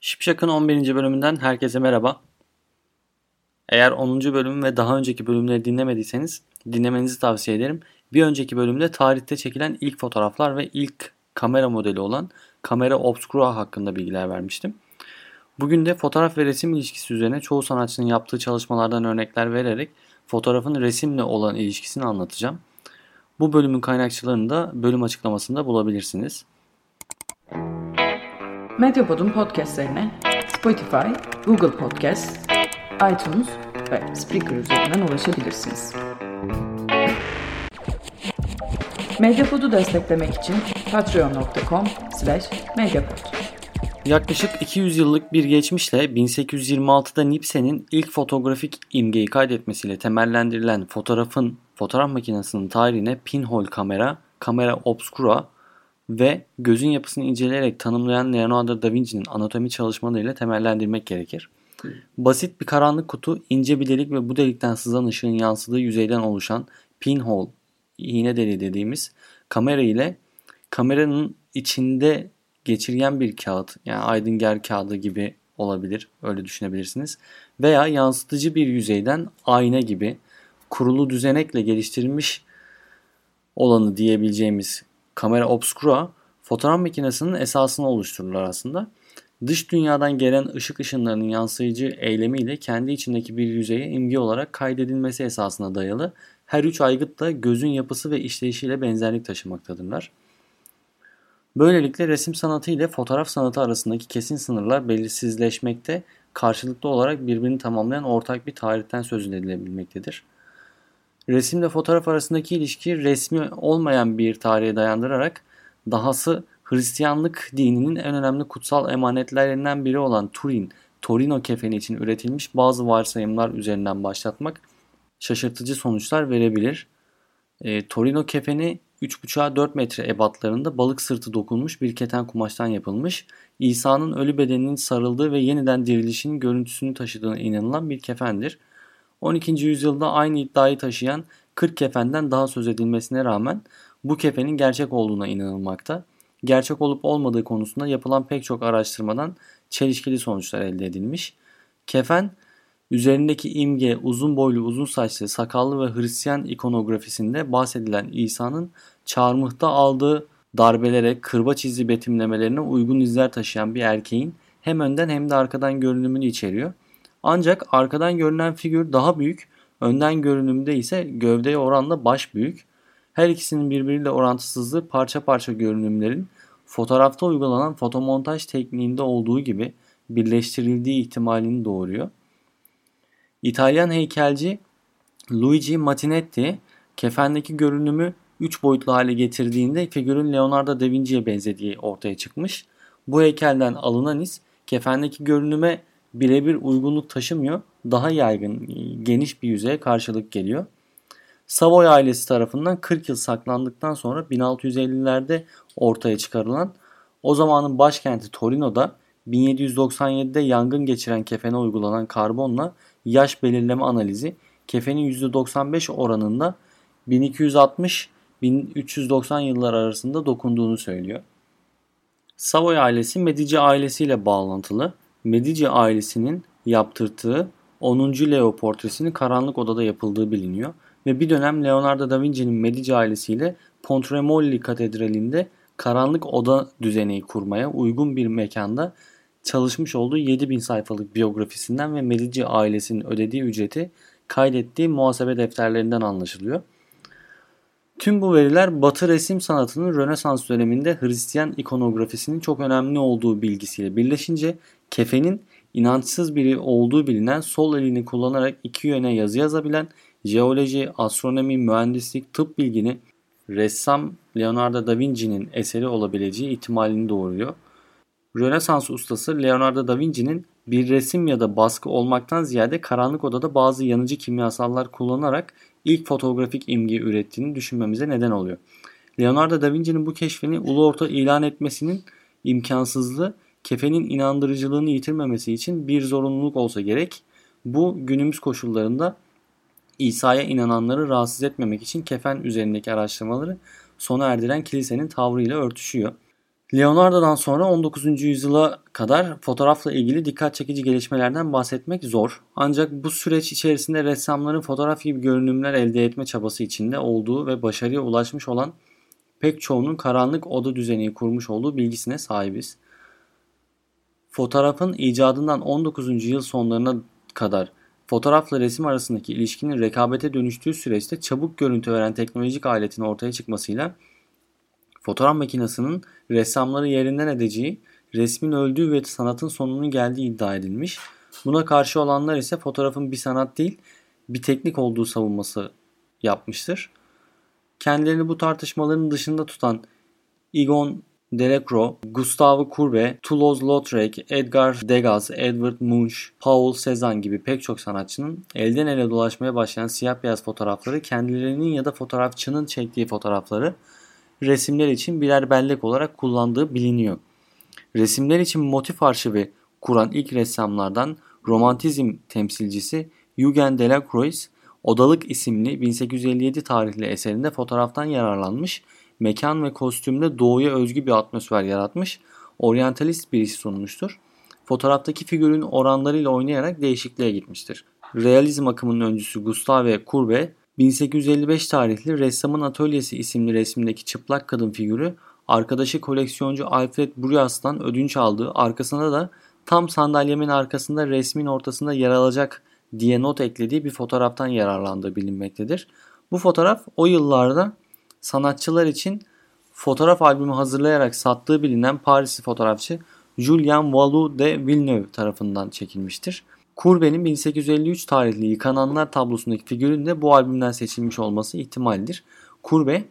Şipşak'ın 11. bölümünden herkese merhaba. Eğer 10. bölüm ve daha önceki bölümleri dinlemediyseniz dinlemenizi tavsiye ederim. Bir önceki bölümde tarihte çekilen ilk fotoğraflar ve ilk kamera modeli olan kamera obscura hakkında bilgiler vermiştim. Bugün de fotoğraf ve resim ilişkisi üzerine çoğu sanatçının yaptığı çalışmalardan örnekler vererek fotoğrafın resimle olan ilişkisini anlatacağım. Bu bölümün kaynakçılarını da bölüm açıklamasında bulabilirsiniz. Medyapod'un podcastlerine Spotify, Google Podcast, iTunes ve Spreaker üzerinden ulaşabilirsiniz. Medyapod'u desteklemek için patreon.com slash medyapod. Yaklaşık 200 yıllık bir geçmişle 1826'da Nipsen'in ilk fotoğrafik imgeyi kaydetmesiyle temellendirilen fotoğrafın fotoğraf makinesinin tarihine pinhole kamera, kamera obscura ve gözün yapısını inceleyerek tanımlayan Leonardo da Vinci'nin anatomi çalışmalarıyla temellendirmek gerekir. Basit bir karanlık kutu, ince bir delik ve bu delikten sızan ışığın yansıdığı yüzeyden oluşan pinhole, iğne deliği dediğimiz kamera ile kameranın içinde geçirgen bir kağıt, yani Aydinger kağıdı gibi olabilir, öyle düşünebilirsiniz. Veya yansıtıcı bir yüzeyden ayna gibi kurulu düzenekle geliştirilmiş olanı diyebileceğimiz kamera obscura fotoğraf makinesinin esasını oluştururlar aslında. Dış dünyadan gelen ışık ışınlarının yansıyıcı eylemiyle kendi içindeki bir yüzeye imge olarak kaydedilmesi esasına dayalı her üç aygıt da gözün yapısı ve işleyişiyle benzerlik taşımaktadırlar. Böylelikle resim sanatı ile fotoğraf sanatı arasındaki kesin sınırlar belirsizleşmekte, karşılıklı olarak birbirini tamamlayan ortak bir tarihten söz edilebilmektedir. Resimle fotoğraf arasındaki ilişki resmi olmayan bir tarihe dayandırarak dahası Hristiyanlık dininin en önemli kutsal emanetlerinden biri olan Turin, Torino kefeni için üretilmiş bazı varsayımlar üzerinden başlatmak şaşırtıcı sonuçlar verebilir. E, Torino kefeni 3,5'a 4 metre ebatlarında balık sırtı dokunmuş bir keten kumaştan yapılmış, İsa'nın ölü bedeninin sarıldığı ve yeniden dirilişinin görüntüsünü taşıdığına inanılan bir kefendir. 12. yüzyılda aynı iddiayı taşıyan 40 kefenden daha söz edilmesine rağmen bu kefenin gerçek olduğuna inanılmakta. Gerçek olup olmadığı konusunda yapılan pek çok araştırmadan çelişkili sonuçlar elde edilmiş. Kefen üzerindeki imge uzun boylu uzun saçlı sakallı ve Hristiyan ikonografisinde bahsedilen İsa'nın çarmıhta aldığı darbelere kırbaç izi betimlemelerine uygun izler taşıyan bir erkeğin hem önden hem de arkadan görünümünü içeriyor. Ancak arkadan görünen figür daha büyük, önden görünümde ise gövdeye oranla baş büyük. Her ikisinin birbiriyle orantısızlığı parça parça görünümlerin fotoğrafta uygulanan fotomontaj tekniğinde olduğu gibi birleştirildiği ihtimalini doğuruyor. İtalyan heykelci Luigi Matinetti kefendeki görünümü 3 boyutlu hale getirdiğinde figürün Leonardo da Vinci'ye benzediği ortaya çıkmış. Bu heykelden alınan iz kefendeki görünüme birebir uygunluk taşımıyor. Daha yaygın, geniş bir yüzeye karşılık geliyor. Savoy ailesi tarafından 40 yıl saklandıktan sonra 1650'lerde ortaya çıkarılan o zamanın başkenti Torino'da 1797'de yangın geçiren kefene uygulanan karbonla yaş belirleme analizi kefenin %95 oranında 1260-1390 yıllar arasında dokunduğunu söylüyor. Savoy ailesi Medici ailesiyle bağlantılı. Medici ailesinin yaptırdığı 10. Leo portresinin karanlık odada yapıldığı biliniyor ve bir dönem Leonardo da Vinci'nin Medici ailesiyle Pontremoli Katedrali'nde karanlık oda düzeni kurmaya uygun bir mekanda çalışmış olduğu 7000 sayfalık biyografisinden ve Medici ailesinin ödediği ücreti kaydettiği muhasebe defterlerinden anlaşılıyor. Tüm bu veriler Batı resim sanatının Rönesans döneminde Hristiyan ikonografisinin çok önemli olduğu bilgisiyle birleşince kefenin inançsız biri olduğu bilinen sol elini kullanarak iki yöne yazı yazabilen jeoloji, astronomi, mühendislik, tıp bilgini ressam Leonardo da Vinci'nin eseri olabileceği ihtimalini doğuruyor. Rönesans ustası Leonardo da Vinci'nin bir resim ya da baskı olmaktan ziyade karanlık odada bazı yanıcı kimyasallar kullanarak ilk fotoğrafik imge ürettiğini düşünmemize neden oluyor. Leonardo da Vinci'nin bu keşfini ulu orta ilan etmesinin imkansızlığı kefenin inandırıcılığını yitirmemesi için bir zorunluluk olsa gerek. Bu günümüz koşullarında İsa'ya inananları rahatsız etmemek için kefen üzerindeki araştırmaları sona erdiren kilisenin tavrıyla örtüşüyor. Leonardo'dan sonra 19. yüzyıla kadar fotoğrafla ilgili dikkat çekici gelişmelerden bahsetmek zor. Ancak bu süreç içerisinde ressamların fotoğraf gibi görünümler elde etme çabası içinde olduğu ve başarıya ulaşmış olan pek çoğunun karanlık oda düzeni kurmuş olduğu bilgisine sahibiz. Fotoğrafın icadından 19. yıl sonlarına kadar fotoğrafla resim arasındaki ilişkinin rekabete dönüştüğü süreçte çabuk görüntü veren teknolojik aletin ortaya çıkmasıyla fotoğraf makinesinin ressamları yerinden edeceği, resmin öldüğü ve sanatın sonunun geldiği iddia edilmiş. Buna karşı olanlar ise fotoğrafın bir sanat değil, bir teknik olduğu savunması yapmıştır. Kendilerini bu tartışmaların dışında tutan Egon Delacroix, Gustave Courbet, Toulouse-Lautrec, Edgar Degas, Edward Munch, Paul Cézanne gibi pek çok sanatçının elden ele dolaşmaya başlayan siyah beyaz fotoğrafları kendilerinin ya da fotoğrafçının çektiği fotoğrafları resimler için birer bellek olarak kullandığı biliniyor. Resimler için motif arşivi kuran ilk ressamlardan romantizm temsilcisi Eugen Delacroix, Odalık isimli 1857 tarihli eserinde fotoğraftan yararlanmış, mekan ve kostümde doğuya özgü bir atmosfer yaratmış, oryantalist bir iş sunmuştur. Fotoğraftaki figürün oranlarıyla oynayarak değişikliğe gitmiştir. Realizm akımının öncüsü Gustave Courbet, 1855 tarihli Ressamın Atölyesi isimli resimdeki çıplak kadın figürü arkadaşı koleksiyoncu Alfred Bruyas'tan ödünç aldığı arkasında da tam sandalyemin arkasında resmin ortasında yer alacak diye not eklediği bir fotoğraftan yararlandığı bilinmektedir. Bu fotoğraf o yıllarda sanatçılar için fotoğraf albümü hazırlayarak sattığı bilinen Parisli fotoğrafçı Julien Vallou de Villeneuve tarafından çekilmiştir. Courbet'in 1853 tarihli Yıkananlar tablosundaki figürün de bu albümden seçilmiş olması ihtimaldir. Courbet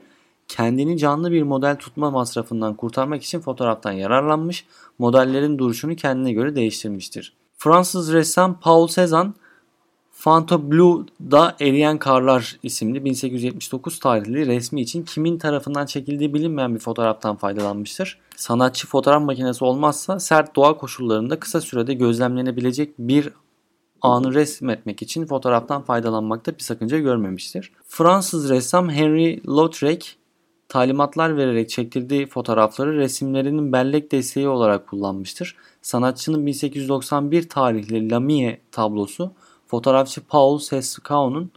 kendini canlı bir model tutma masrafından kurtarmak için fotoğraftan yararlanmış, modellerin duruşunu kendine göre değiştirmiştir. Fransız ressam Paul Cézanne Fontainebleau'da Eriyen Karlar isimli 1879 tarihli resmi için kimin tarafından çekildiği bilinmeyen bir fotoğraftan faydalanmıştır. Sanatçı fotoğraf makinesi olmazsa sert doğa koşullarında kısa sürede gözlemlenebilecek bir anı resmetmek için fotoğraftan faydalanmakta bir sakınca görmemiştir. Fransız ressam Henry Lautrec talimatlar vererek çektirdiği fotoğrafları resimlerinin bellek desteği olarak kullanmıştır. Sanatçının 1891 tarihli Lamie tablosu fotoğrafçı Paul Sescao'nun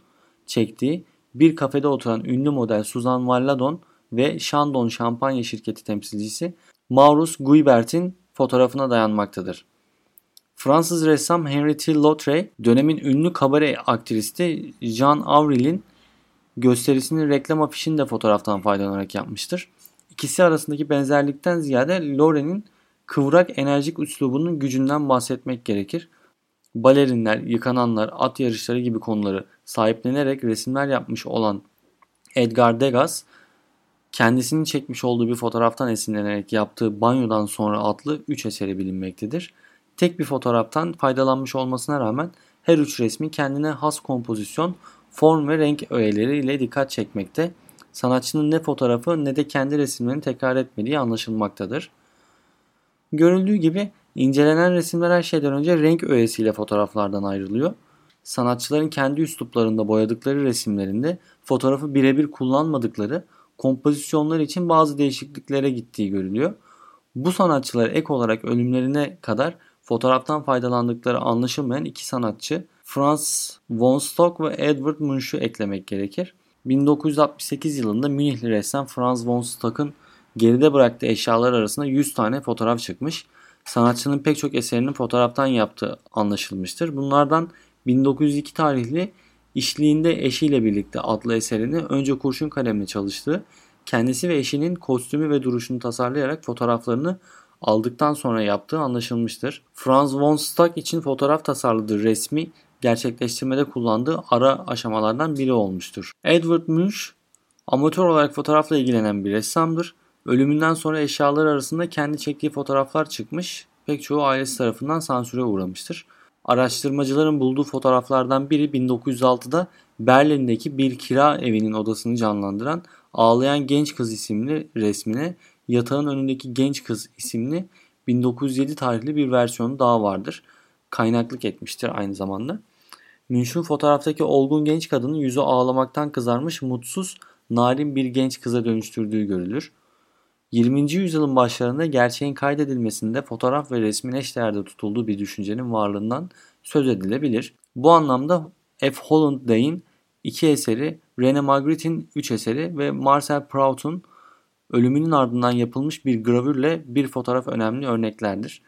çektiği bir kafede oturan ünlü model Suzan Valladon ve Chandon şampanya şirketi temsilcisi Maurus Guibert'in fotoğrafına dayanmaktadır. Fransız ressam Henri T. Lautrec dönemin ünlü kabare aktristi Jean Avril'in gösterisinin reklam afişini de fotoğraftan faydalanarak yapmıştır. İkisi arasındaki benzerlikten ziyade Loren'in kıvrak enerjik üslubunun gücünden bahsetmek gerekir. Balerinler, yıkananlar, at yarışları gibi konuları sahiplenerek resimler yapmış olan Edgar Degas, kendisinin çekmiş olduğu bir fotoğraftan esinlenerek yaptığı Banyodan Sonra adlı 3 eseri bilinmektedir. Tek bir fotoğraftan faydalanmış olmasına rağmen her üç resmi kendine has kompozisyon, form ve renk öğeleriyle dikkat çekmekte. Sanatçının ne fotoğrafı ne de kendi resimlerini tekrar etmediği anlaşılmaktadır. Görüldüğü gibi incelenen resimler her şeyden önce renk öğesiyle fotoğraflardan ayrılıyor. Sanatçıların kendi üsluplarında boyadıkları resimlerinde fotoğrafı birebir kullanmadıkları kompozisyonlar için bazı değişikliklere gittiği görülüyor. Bu sanatçılar ek olarak ölümlerine kadar fotoğraftan faydalandıkları anlaşılmayan iki sanatçı Franz von Stock ve Edward Munch'u eklemek gerekir. 1968 yılında Münihli ressam Franz von Stock'ın geride bıraktığı eşyalar arasında 100 tane fotoğraf çıkmış. Sanatçının pek çok eserinin fotoğraftan yaptığı anlaşılmıştır. Bunlardan 1902 tarihli İşliğinde Eşiyle Birlikte adlı eserini önce kurşun kalemle çalıştığı, kendisi ve eşinin kostümü ve duruşunu tasarlayarak fotoğraflarını aldıktan sonra yaptığı anlaşılmıştır. Franz von Stock için fotoğraf tasarladığı resmi gerçekleştirmede kullandığı ara aşamalardan biri olmuştur. Edward Munch amatör olarak fotoğrafla ilgilenen bir ressamdır. Ölümünden sonra eşyalar arasında kendi çektiği fotoğraflar çıkmış, pek çoğu ailesi tarafından sansüre uğramıştır. Araştırmacıların bulduğu fotoğraflardan biri 1906'da Berlin'deki bir kira evinin odasını canlandıran Ağlayan Genç Kız isimli resmine Yatağın Önündeki Genç Kız isimli 1907 tarihli bir versiyonu daha vardır. Kaynaklık etmiştir aynı zamanda. Münch'ün fotoğraftaki olgun genç kadının yüzü ağlamaktan kızarmış, mutsuz, narin bir genç kıza dönüştürdüğü görülür. 20. yüzyılın başlarında gerçeğin kaydedilmesinde fotoğraf ve resmin eşdeğerde tutulduğu bir düşüncenin varlığından söz edilebilir. Bu anlamda F. Holland Day'in iki eseri, René Magritte'in üç eseri ve Marcel Proust'un ölümünün ardından yapılmış bir gravürle bir fotoğraf önemli örneklerdir.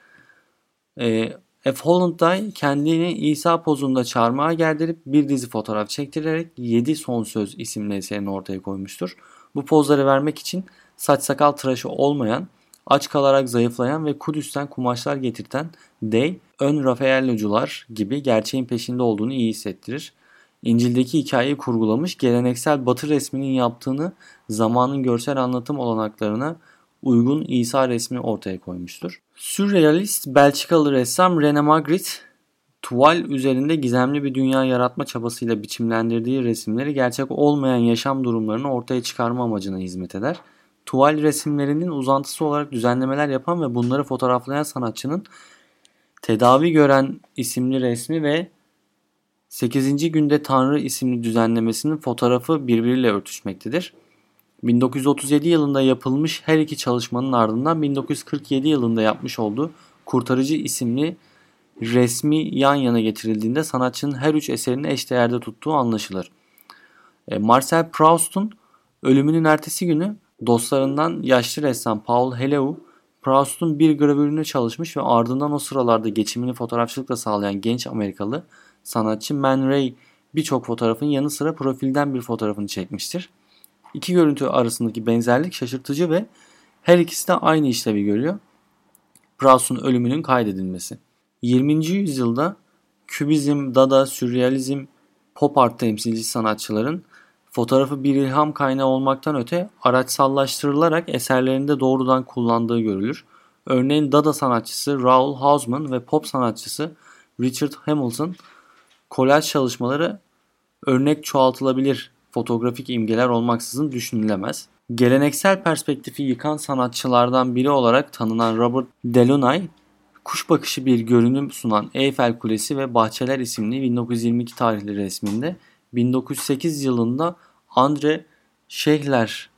E, F. Holland Day kendini İsa pozunda çarmıha gerdirip bir dizi fotoğraf çektirerek 7 Son Söz isimli eserini ortaya koymuştur. Bu pozları vermek için saç sakal tıraşı olmayan, aç kalarak zayıflayan ve Kudüs'ten kumaşlar getirten Day, ön Rafaellocular gibi gerçeğin peşinde olduğunu iyi hissettirir. İncil'deki hikayeyi kurgulamış, geleneksel batı resminin yaptığını zamanın görsel anlatım olanaklarına uygun İsa resmi ortaya koymuştur. Sürrealist Belçikalı ressam René Magritte, tuval üzerinde gizemli bir dünya yaratma çabasıyla biçimlendirdiği resimleri gerçek olmayan yaşam durumlarını ortaya çıkarma amacına hizmet eder. Tuval resimlerinin uzantısı olarak düzenlemeler yapan ve bunları fotoğraflayan sanatçının Tedavi Gören isimli resmi ve 8. Günde Tanrı isimli düzenlemesinin fotoğrafı birbiriyle örtüşmektedir. 1937 yılında yapılmış her iki çalışmanın ardından 1947 yılında yapmış olduğu Kurtarıcı isimli resmi yan yana getirildiğinde sanatçının her üç eserini eşdeğerde tuttuğu anlaşılır. E, Marcel Proust'un ölümünün ertesi günü dostlarından yaşlı ressam Paul Heleu, Proust'un bir gravürünü çalışmış ve ardından o sıralarda geçimini fotoğrafçılıkla sağlayan genç Amerikalı sanatçı Man Ray birçok fotoğrafın yanı sıra profilden bir fotoğrafını çekmiştir. İki görüntü arasındaki benzerlik şaşırtıcı ve her ikisi de aynı işlevi görüyor. Proust'un ölümünün kaydedilmesi. 20. yüzyılda kübizm, dada, sürrealizm, pop art temsilci sanatçıların fotoğrafı bir ilham kaynağı olmaktan öte araçsallaştırılarak eserlerinde doğrudan kullandığı görülür. Örneğin dada sanatçısı Raoul Hausmann ve pop sanatçısı Richard Hamilton kolaj çalışmaları örnek çoğaltılabilir fotoğrafik imgeler olmaksızın düşünülemez. Geleneksel perspektifi yıkan sanatçılardan biri olarak tanınan Robert Delaunay, kuş bakışı bir görünüm sunan Eyfel Kulesi ve Bahçeler isimli 1922 tarihli resminde 1908 yılında Andre Schechler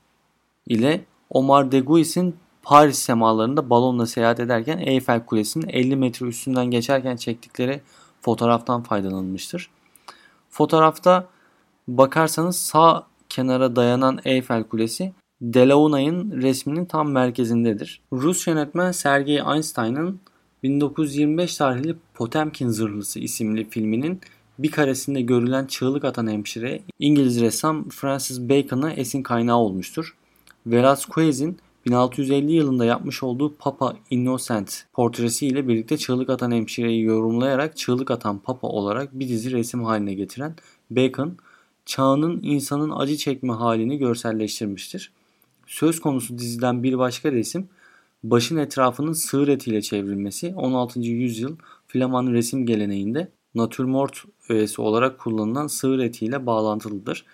ile Omar Deguis'in Paris semalarında balonla seyahat ederken Eyfel Kulesi'nin 50 metre üstünden geçerken çektikleri fotoğraftan faydalanılmıştır. Fotoğrafta bakarsanız sağ kenara dayanan Eyfel Kulesi Delaunay'ın resminin tam merkezindedir. Rus yönetmen Sergei Einstein'ın 1925 tarihli Potemkin Zırhlısı isimli filminin bir karesinde görülen çığlık atan hemşire İngiliz ressam Francis Bacon'a esin kaynağı olmuştur. Velázquez'in 1650 yılında yapmış olduğu Papa Innocent portresi ile birlikte çığlık atan hemşireyi yorumlayarak çığlık atan Papa olarak bir dizi resim haline getiren Bacon, çağının insanın acı çekme halini görselleştirmiştir. Söz konusu diziden bir başka resim başın etrafının sığır etiyle çevrilmesi 16. yüzyıl Flaman resim geleneğinde natürmort öğesi olarak kullanılan sığır etiyle bağlantılıdır.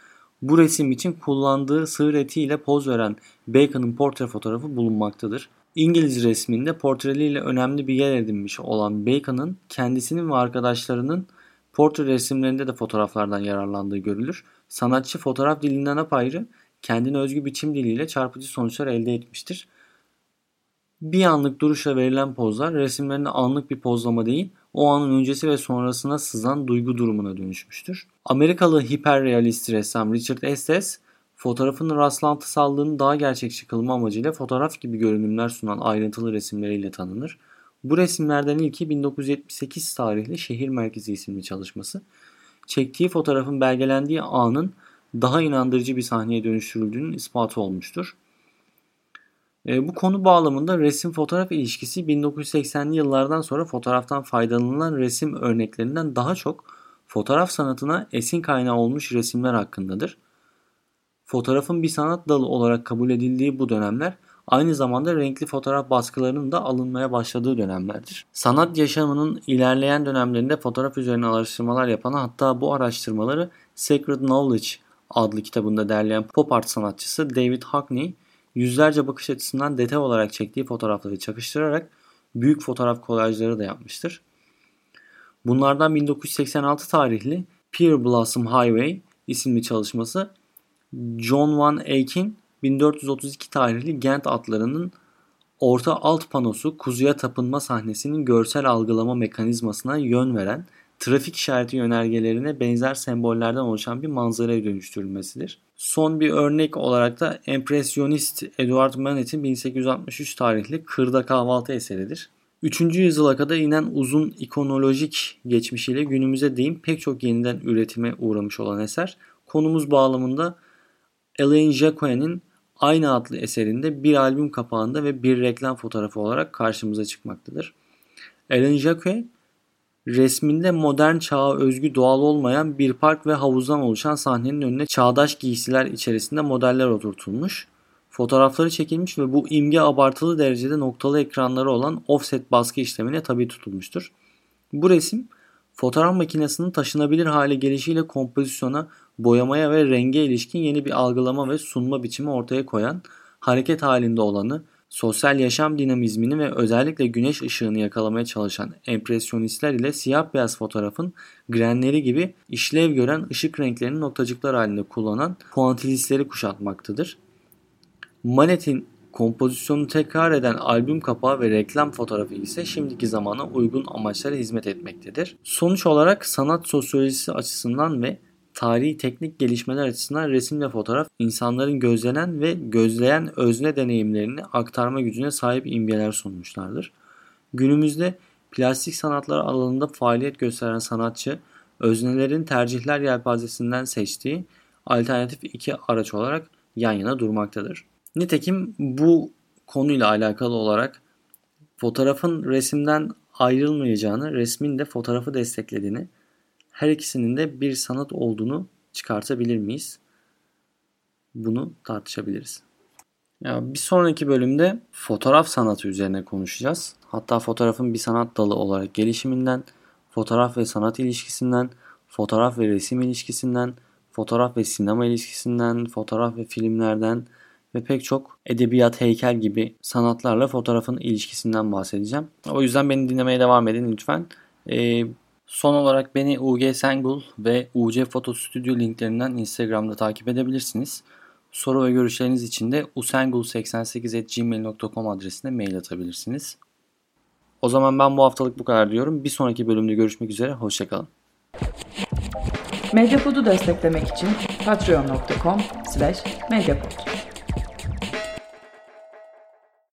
Bu resim için kullandığı sığır etiyle poz veren Bacon'ın portre fotoğrafı bulunmaktadır. İngiliz resminde portreliyle önemli bir yer edinmiş olan Bacon'ın kendisinin ve arkadaşlarının portre resimlerinde de fotoğraflardan yararlandığı görülür. Sanatçı fotoğraf dilinden apayrı kendine özgü biçim diliyle çarpıcı sonuçlar elde etmiştir. Bir anlık duruşla verilen pozlar resimlerinde anlık bir pozlama değil, o anın öncesi ve sonrasına sızan duygu durumuna dönüşmüştür. Amerikalı hiperrealist ressam Richard Estes, fotoğrafın rastlantısallığını daha gerçekçi kılma amacıyla fotoğraf gibi görünümler sunan ayrıntılı resimleriyle tanınır. Bu resimlerden ilki 1978 tarihli Şehir Merkezi isimli çalışması. Çektiği fotoğrafın belgelendiği anın daha inandırıcı bir sahneye dönüştürüldüğünün ispatı olmuştur. E, bu konu bağlamında resim fotoğraf ilişkisi 1980'li yıllardan sonra fotoğraftan faydalanılan resim örneklerinden daha çok fotoğraf sanatına esin kaynağı olmuş resimler hakkındadır. Fotoğrafın bir sanat dalı olarak kabul edildiği bu dönemler aynı zamanda renkli fotoğraf baskılarının da alınmaya başladığı dönemlerdir. Sanat yaşamının ilerleyen dönemlerinde fotoğraf üzerine araştırmalar yapan hatta bu araştırmaları Sacred Knowledge adlı kitabında derleyen pop art sanatçısı David Hockney yüzlerce bakış açısından detay olarak çektiği fotoğrafları çakıştırarak büyük fotoğraf kolajları da yapmıştır. Bunlardan 1986 tarihli Pear Blossom Highway isimli çalışması John Van Eyck'in 1432 tarihli Gent atlarının orta alt panosu kuzuya tapınma sahnesinin görsel algılama mekanizmasına yön veren trafik işareti yönergelerine benzer sembollerden oluşan bir manzaraya dönüştürülmesidir. Son bir örnek olarak da empresyonist Edward Manet'in 1863 tarihli Kırda Kahvaltı eseridir. 3. yüzyıla kadar inen uzun ikonolojik geçmişiyle günümüze değin pek çok yeniden üretime uğramış olan eser. Konumuz bağlamında Alain Jacquet'in aynı adlı eserinde bir albüm kapağında ve bir reklam fotoğrafı olarak karşımıza çıkmaktadır. Alain Jacquet resminde modern çağa özgü doğal olmayan bir park ve havuzdan oluşan sahnenin önüne çağdaş giysiler içerisinde modeller oturtulmuş. Fotoğrafları çekilmiş ve bu imge abartılı derecede noktalı ekranları olan offset baskı işlemine tabi tutulmuştur. Bu resim fotoğraf makinesinin taşınabilir hale gelişiyle kompozisyona, boyamaya ve renge ilişkin yeni bir algılama ve sunma biçimi ortaya koyan, hareket halinde olanı, sosyal yaşam dinamizmini ve özellikle güneş ışığını yakalamaya çalışan empresyonistler ile siyah beyaz fotoğrafın grenleri gibi işlev gören ışık renklerini noktacıklar halinde kullanan puantilistleri kuşatmaktadır. Manet'in kompozisyonu tekrar eden albüm kapağı ve reklam fotoğrafı ise şimdiki zamana uygun amaçlara hizmet etmektedir. Sonuç olarak sanat sosyolojisi açısından ve tarihi teknik gelişmeler açısından resim ve fotoğraf insanların gözlenen ve gözleyen özne deneyimlerini aktarma gücüne sahip imgeler sunmuşlardır. Günümüzde plastik sanatlar alanında faaliyet gösteren sanatçı öznelerin tercihler yelpazesinden seçtiği alternatif iki araç olarak yan yana durmaktadır. Nitekim bu konuyla alakalı olarak fotoğrafın resimden ayrılmayacağını, resmin de fotoğrafı desteklediğini, her ikisinin de bir sanat olduğunu çıkartabilir miyiz? Bunu tartışabiliriz. Ya bir sonraki bölümde fotoğraf sanatı üzerine konuşacağız. Hatta fotoğrafın bir sanat dalı olarak gelişiminden, fotoğraf ve sanat ilişkisinden, fotoğraf ve resim ilişkisinden, fotoğraf ve sinema ilişkisinden, fotoğraf ve filmlerden, ve pek çok edebiyat, heykel gibi sanatlarla fotoğrafın ilişkisinden bahsedeceğim. O yüzden beni dinlemeye devam edin lütfen. Ee, son olarak beni UG Sengul ve UC Foto Stüdyo linklerinden Instagram'da takip edebilirsiniz. Soru ve görüşleriniz için de usengul88.gmail.com adresine mail atabilirsiniz. O zaman ben bu haftalık bu kadar diyorum. Bir sonraki bölümde görüşmek üzere. Hoşçakalın. Medyapod'u desteklemek için patreon.com slash medyapod.